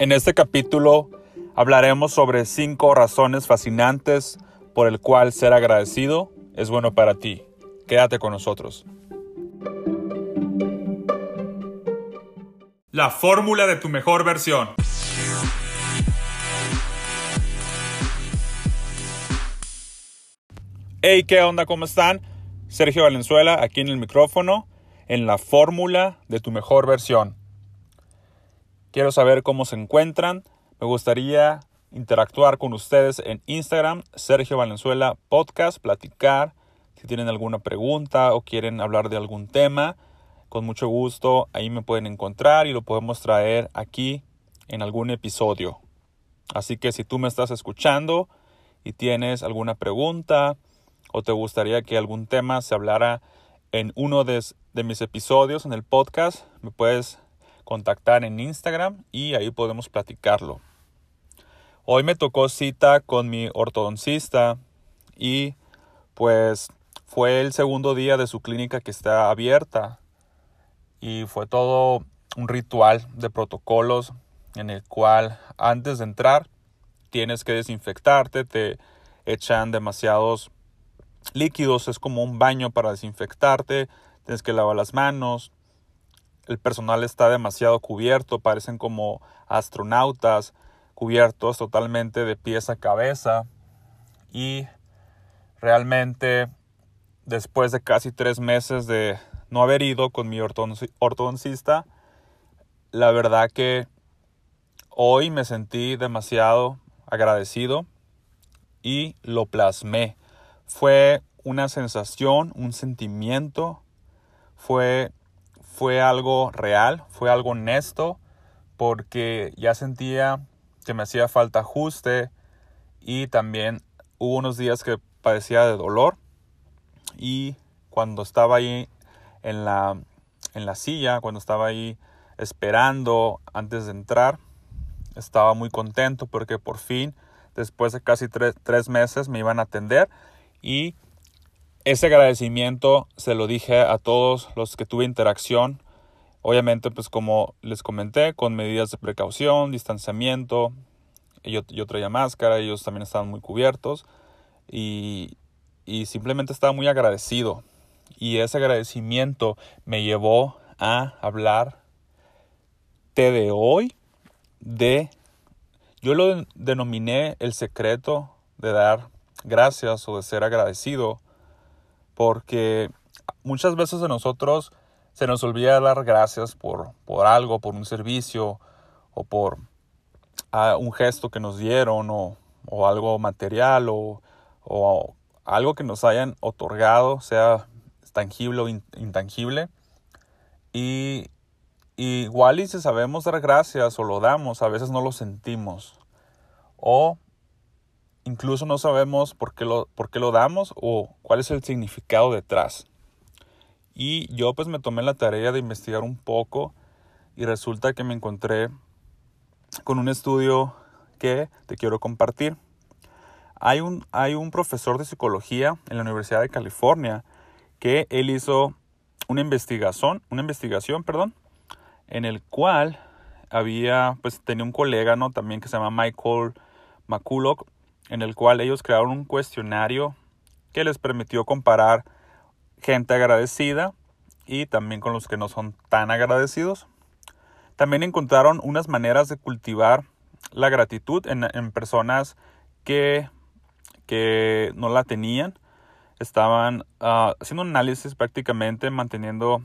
En este capítulo hablaremos sobre cinco razones fascinantes por el cual ser agradecido es bueno para ti. Quédate con nosotros. La fórmula de tu mejor versión. Hey, ¿qué onda? ¿Cómo están? Sergio Valenzuela aquí en el micrófono en la fórmula de tu mejor versión. Quiero saber cómo se encuentran. Me gustaría interactuar con ustedes en Instagram, Sergio Valenzuela Podcast, platicar. Si tienen alguna pregunta o quieren hablar de algún tema, con mucho gusto ahí me pueden encontrar y lo podemos traer aquí en algún episodio. Así que si tú me estás escuchando y tienes alguna pregunta o te gustaría que algún tema se hablara en uno de, de mis episodios en el podcast, me puedes contactar en Instagram y ahí podemos platicarlo. Hoy me tocó cita con mi ortodoncista y pues fue el segundo día de su clínica que está abierta y fue todo un ritual de protocolos en el cual antes de entrar tienes que desinfectarte, te echan demasiados líquidos, es como un baño para desinfectarte, tienes que lavar las manos, el personal está demasiado cubierto, parecen como astronautas cubiertos totalmente de pies a cabeza y realmente después de casi tres meses de no haber ido con mi ortodoncista, la verdad que hoy me sentí demasiado agradecido y lo plasmé. Fue una sensación, un sentimiento, fue fue algo real, fue algo honesto, porque ya sentía que me hacía falta ajuste y también hubo unos días que padecía de dolor y cuando estaba ahí en la, en la silla, cuando estaba ahí esperando antes de entrar, estaba muy contento porque por fin, después de casi tres, tres meses, me iban a atender y ese agradecimiento se lo dije a todos los que tuve interacción. Obviamente, pues como les comenté, con medidas de precaución, distanciamiento. Yo, yo traía máscara, ellos también estaban muy cubiertos. Y, simplemente estaba muy agradecido. Y ese agradecimiento me llevó a hablar de hoy de... Yo lo denominé el secreto de dar gracias o de ser agradecido porque muchas veces a nosotros se nos olvida dar gracias por, por algo, por un servicio o por ah, un gesto que nos dieron o, algo material o, algo que nos hayan otorgado, sea tangible o intangible. Y, igual y si sabemos dar gracias o lo damos, a veces no lo sentimos. O incluso no sabemos por qué, lo, por qué lo damos o cuál es el significado detrás. Y yo pues me tomé la tarea de investigar un poco y resulta que me encontré con un estudio que te quiero compartir. Hay un, hay un profesor de psicología en la Universidad de California que él hizo una investigación, una investigación, perdón, en el cual había, pues tenía un colega, ¿no? También que se llama Michael McCulloch, en el cual ellos crearon un cuestionario que les permitió comparar gente agradecida y también con los que no son tan agradecidos. También encontraron unas maneras de cultivar la gratitud en, personas que, que, no la tenían. Estaban ah, haciendo un análisis prácticamente, manteniendo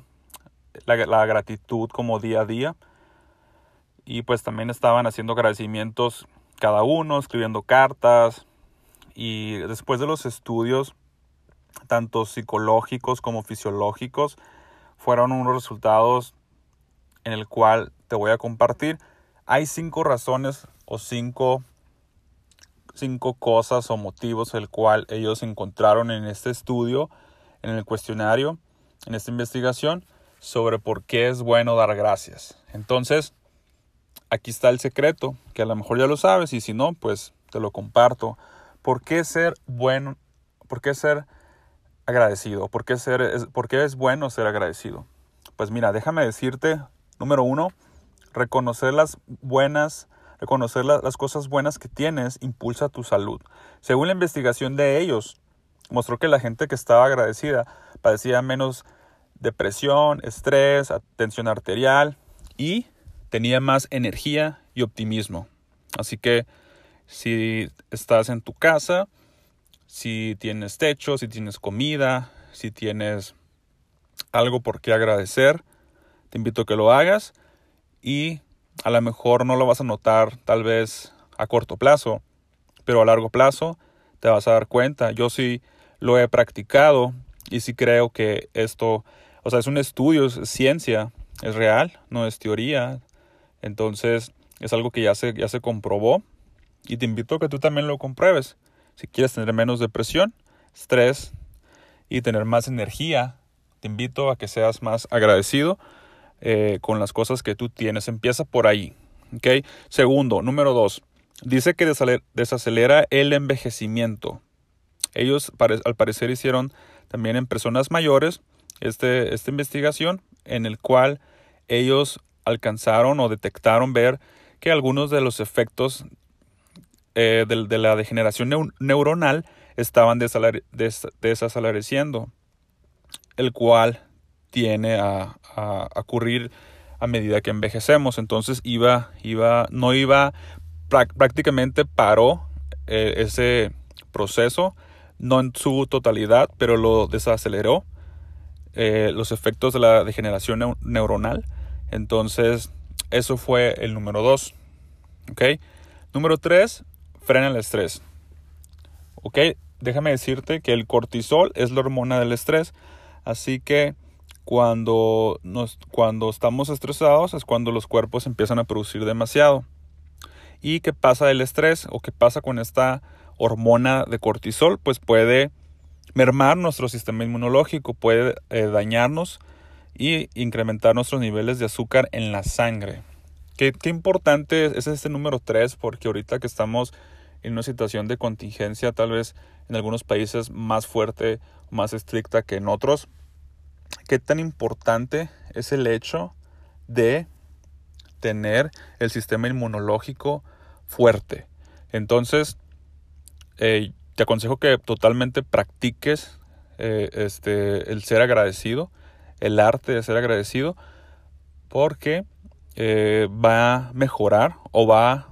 la, la gratitud como día a día. Y pues también estaban haciendo agradecimientos cada uno, escribiendo cartas y después de los estudios, tanto psicológicos como fisiológicos, fueron unos resultados en el cual te voy a compartir. Hay cinco razones o cinco, cinco cosas o motivos el cual ellos encontraron en este estudio, en el cuestionario, en esta investigación, sobre por qué es bueno dar gracias. Entonces, aquí está el secreto, que a lo mejor ya lo sabes y si no, pues te lo comparto. ¿Por qué ser bueno? ¿Por qué ser agradecido? ¿Por qué, ser, es, ¿Por qué es bueno ser agradecido? Pues mira, déjame decirte, número uno, reconocer las buenas reconocer las cosas buenas que tienes impulsa tu salud. Según la investigación de ellos, mostró que la gente que estaba agradecida padecía menos depresión, estrés, tensión arterial y tenía más energía y optimismo. Así que si estás en tu casa, si tienes techo, si tienes comida, si tienes algo por qué agradecer, te invito a que lo hagas y a lo mejor no lo vas a notar tal vez a corto plazo, pero a largo plazo te vas a dar cuenta. Yo sí lo he practicado y sí creo que esto, o sea, es un estudio, es ciencia, es real, no es teoría. Entonces es algo que ya se, ya se comprobó y te invito a que tú también lo compruebes. Si quieres tener menos depresión, estrés y tener más energía, te invito a que seas más agradecido eh, con las cosas que tú tienes. Empieza por ahí. Segundo, número dos, dice que desacelera el envejecimiento. Ellos al parecer hicieron también en personas mayores este, esta investigación en el cual ellos alcanzaron o detectaron ver que algunos de los efectos eh, de, la degeneración neuronal estaban desacelereciendo, el cual tiene a, ocurrir a medida que envejecemos. Entonces iba, iba, no iba, prácticamente paró eh, ese proceso, no en su totalidad, pero lo desaceleró eh, los efectos de la degeneración neuronal. Entonces, eso fue el número dos. ¿Ok? Número tres, frena el estrés. ¿Ok? Déjame decirte que el cortisol es la hormona del estrés. Así que cuando, nos, cuando estamos estresados es cuando los cuerpos empiezan a producir demasiado. ¿Y qué pasa del estrés o qué pasa con esta hormona de cortisol? Pues puede mermar nuestro sistema inmunológico, puede eh, dañarnos y incrementar nuestros niveles de azúcar en la sangre. Qué, importante es este número 3 porque ahorita que estamos en una situación de contingencia tal vez en algunos países más fuerte, más estricta que en otros, qué tan importante es el hecho de tener el sistema inmunológico fuerte. Entonces, eh, te aconsejo que totalmente practiques eh, este, el ser agradecido, el arte de ser agradecido, porque eh, va a mejorar o va a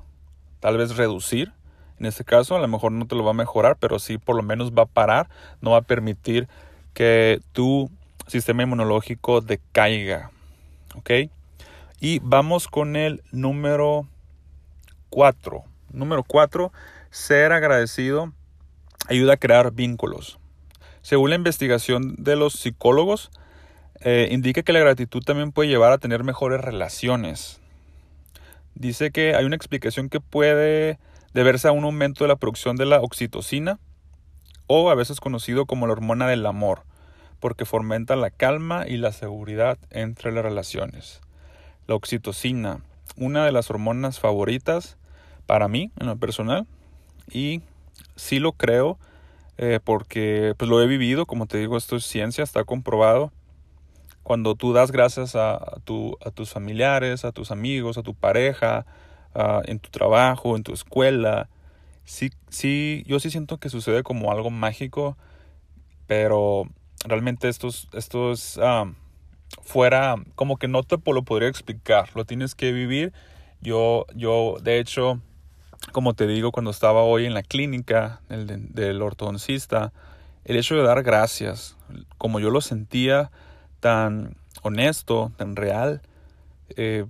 tal vez reducir. En este caso, a lo mejor no te lo va a mejorar, pero sí por lo menos va a parar, no va a permitir que tu sistema inmunológico decaiga. ¿Ok? Y vamos con el número 4. Número 4, ser agradecido ayuda a crear vínculos. Según la investigación de los psicólogos, eh, indica que la gratitud también puede llevar a tener mejores relaciones. Dice que hay una explicación que puede deberse a un aumento de la producción de la oxitocina, o a veces conocido como la hormona del amor, porque fomenta la calma y la seguridad entre las relaciones. La oxitocina, una de las hormonas favoritas para mí en lo personal, y sí lo creo eh, porque pues lo he vivido, como te digo, esto es ciencia, está comprobado. Cuando tú das gracias a, a tus familiares, a tus amigos, a tu pareja, en tu trabajo, en tu escuela, sí, sí, yo sí siento que sucede como algo mágico, pero realmente esto es, esto es fuera, como que no te lo podría explicar, lo tienes que vivir. Yo, yo, de hecho, como te digo, cuando estaba hoy en la clínica del, del ortodoncista, el hecho de dar gracias, como yo lo sentía tan honesto, tan real, eh,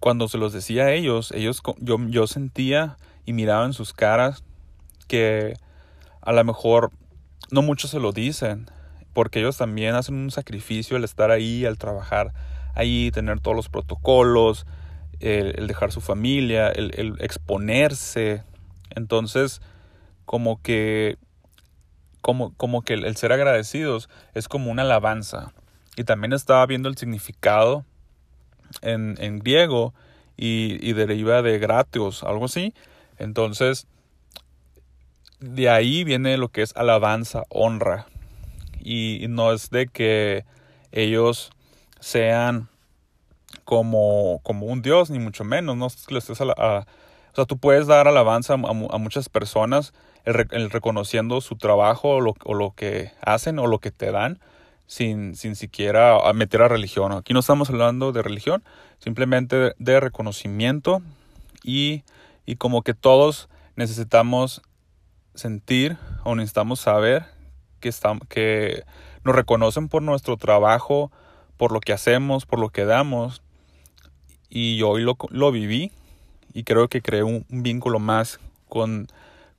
cuando se los decía a ellos, ellos yo, yo sentía y miraba en sus caras que a lo mejor no muchos se lo dicen, porque ellos también hacen un sacrificio al estar ahí, al trabajar ahí, tener todos los protocolos, el, dejar su familia, el, exponerse. Entonces, como que, como, como que el, ser agradecidos es como una alabanza. Y también estaba viendo el significado en, en griego y, deriva de gratios, algo así. Entonces, de ahí viene lo que es alabanza, honra. Y no es de que ellos sean como, como un dios, ni mucho menos. No es que lo estés O sea, tú puedes dar alabanza a, muchas personas, el, reconociendo su trabajo o lo, o lo, que hacen o lo que te dan, sin, sin siquiera meter a religión. Aquí no estamos hablando de religión, simplemente de, reconocimiento y, y como que todos necesitamos sentir o necesitamos saber que, estamos, que nos reconocen por nuestro trabajo, por lo que hacemos, por lo que damos. Y hoy lo, lo viví y creo que creé un, vínculo más con,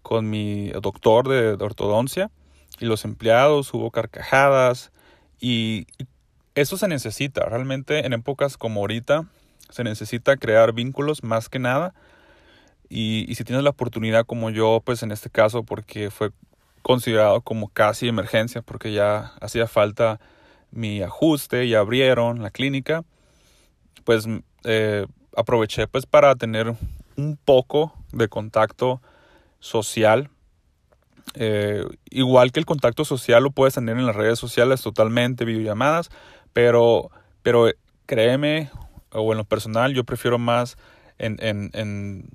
con mi doctor de, ortodoncia y los empleados, hubo carcajadas y, eso se necesita. Realmente en épocas como ahorita se necesita crear vínculos más que nada. Y, si tienes la oportunidad como yo, pues en este caso, porque fue considerado como casi emergencia porque ya hacía falta mi ajuste, y abrieron la clínica, pues eh, aproveché pues para tener un poco de contacto social. Eh, igual que el contacto social lo puedes tener en las redes sociales totalmente, videollamadas, pero, pero créeme, o en lo personal, yo prefiero más en, en,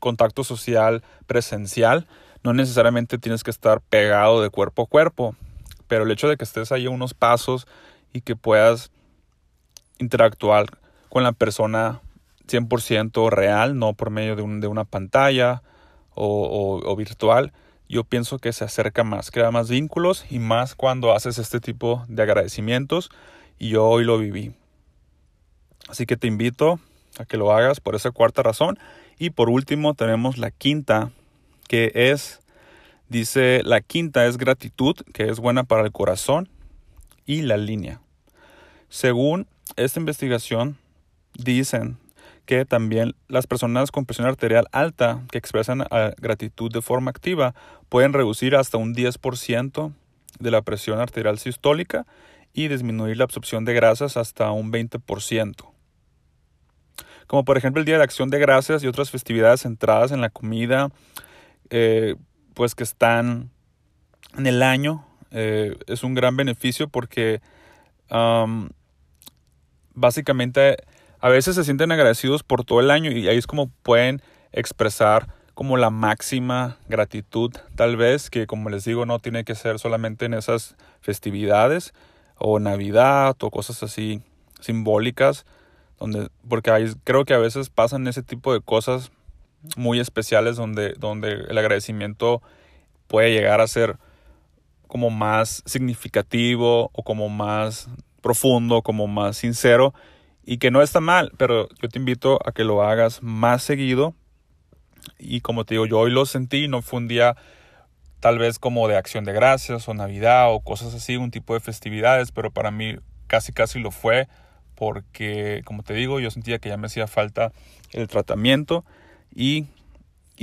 contacto social presencial. No necesariamente tienes que estar pegado de cuerpo a cuerpo, pero el hecho de que estés ahí unos pasos y que puedas interactuar con la persona 100% real, no por medio de, una pantalla o, virtual, yo pienso que se acerca más, crea más vínculos y más cuando haces este tipo de agradecimientos y yo hoy lo viví. Así que te invito a que lo hagas por esa cuarta razón. Y por último tenemos la quinta que es, dice, la quinta es gratitud, que es buena para el corazón, y la línea. Según esta investigación, dicen que también las personas con presión arterial alta que expresan ah, gratitud de forma activa pueden reducir hasta un 10% de la presión arterial sistólica y disminuir la absorción de grasas hasta un 20%. Como por ejemplo el Día de Acción de Gracias y otras festividades centradas en la comida, eh, pues que están en el año eh, es un gran beneficio porque básicamente a veces se sienten agradecidos por todo el año y ahí es como pueden expresar como la máxima gratitud tal vez que como les digo no tiene que ser solamente en esas festividades o Navidad o cosas así simbólicas donde porque creo que a veces pasan ese tipo de cosas muy especiales donde, donde el agradecimiento puede llegar a ser como más significativo o como más profundo, como más sincero y que no está mal, pero yo te invito a que lo hagas más seguido y como te digo, yo hoy lo sentí, no fue un día tal vez como de acción de gracias o Navidad o cosas así, un tipo de festividades, pero para mí casi casi lo fue porque como te digo, yo sentía que ya me hacía falta el tratamiento y,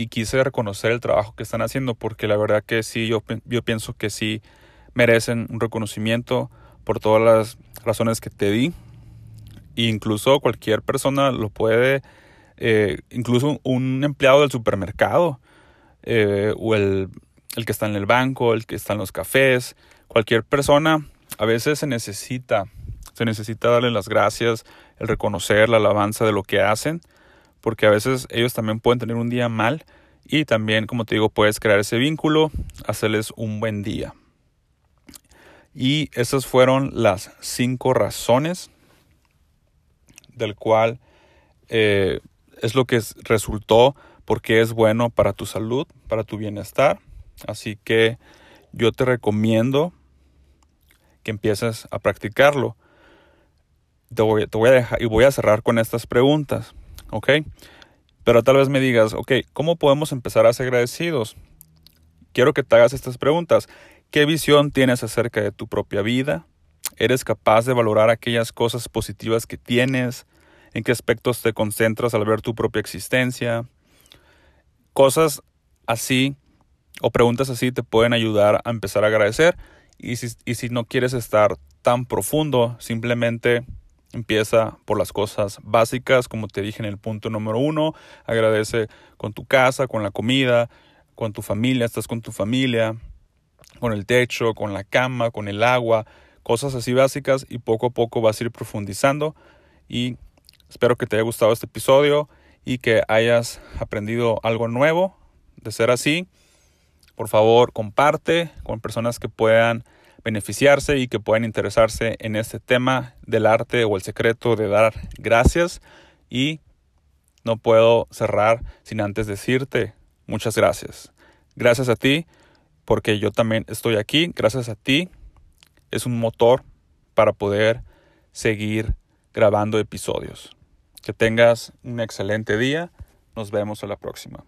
quise reconocer el trabajo que están haciendo porque la verdad que sí, yo, yo pienso que sí merecen un reconocimiento por todas las razones que te di. Incluso cualquier persona lo puede, eh, incluso un empleado del supermercado eh, o el, el que está en el banco, el que está en los cafés, cualquier persona, a veces se necesita, se necesita darle las gracias, el reconocer la alabanza de lo que hacen porque a veces ellos también pueden tener un día mal y también, como te digo, puedes crear ese vínculo, hacerles un buen día. Y esas fueron las cinco razones del cual eh, es lo que resultó porque es bueno para tu salud, para tu bienestar. Así que yo te recomiendo que empieces a practicarlo. Te voy, te voy a dejar y voy a cerrar con estas preguntas. ¿ok? Pero tal vez me digas, ok, ¿cómo podemos empezar a ser agradecidos? Quiero que te hagas estas preguntas. ¿Qué visión tienes acerca de tu propia vida? ¿Eres capaz de valorar aquellas cosas positivas que tienes? ¿En qué aspectos te concentras al ver tu propia existencia? Cosas así o preguntas así te pueden ayudar a empezar a agradecer. Y si, no quieres estar tan profundo, simplemente Empieza por las cosas básicas, como te dije en el punto número uno. Agradece con tu casa, con la comida, con tu familia, estás con tu familia, con el techo, con la cama, con el agua, cosas así básicas y poco a poco vas a ir profundizando. Y espero que te haya gustado este episodio y que hayas aprendido algo nuevo. De ser así, por favor comparte con personas que puedan beneficiarse y que puedan interesarse en este tema del arte o el secreto de dar gracias. Y no puedo cerrar sin antes decirte muchas gracias. Gracias a ti, porque yo también estoy aquí. Gracias a ti es un motor para poder seguir grabando episodios. Que tengas un excelente día. Nos vemos a la próxima.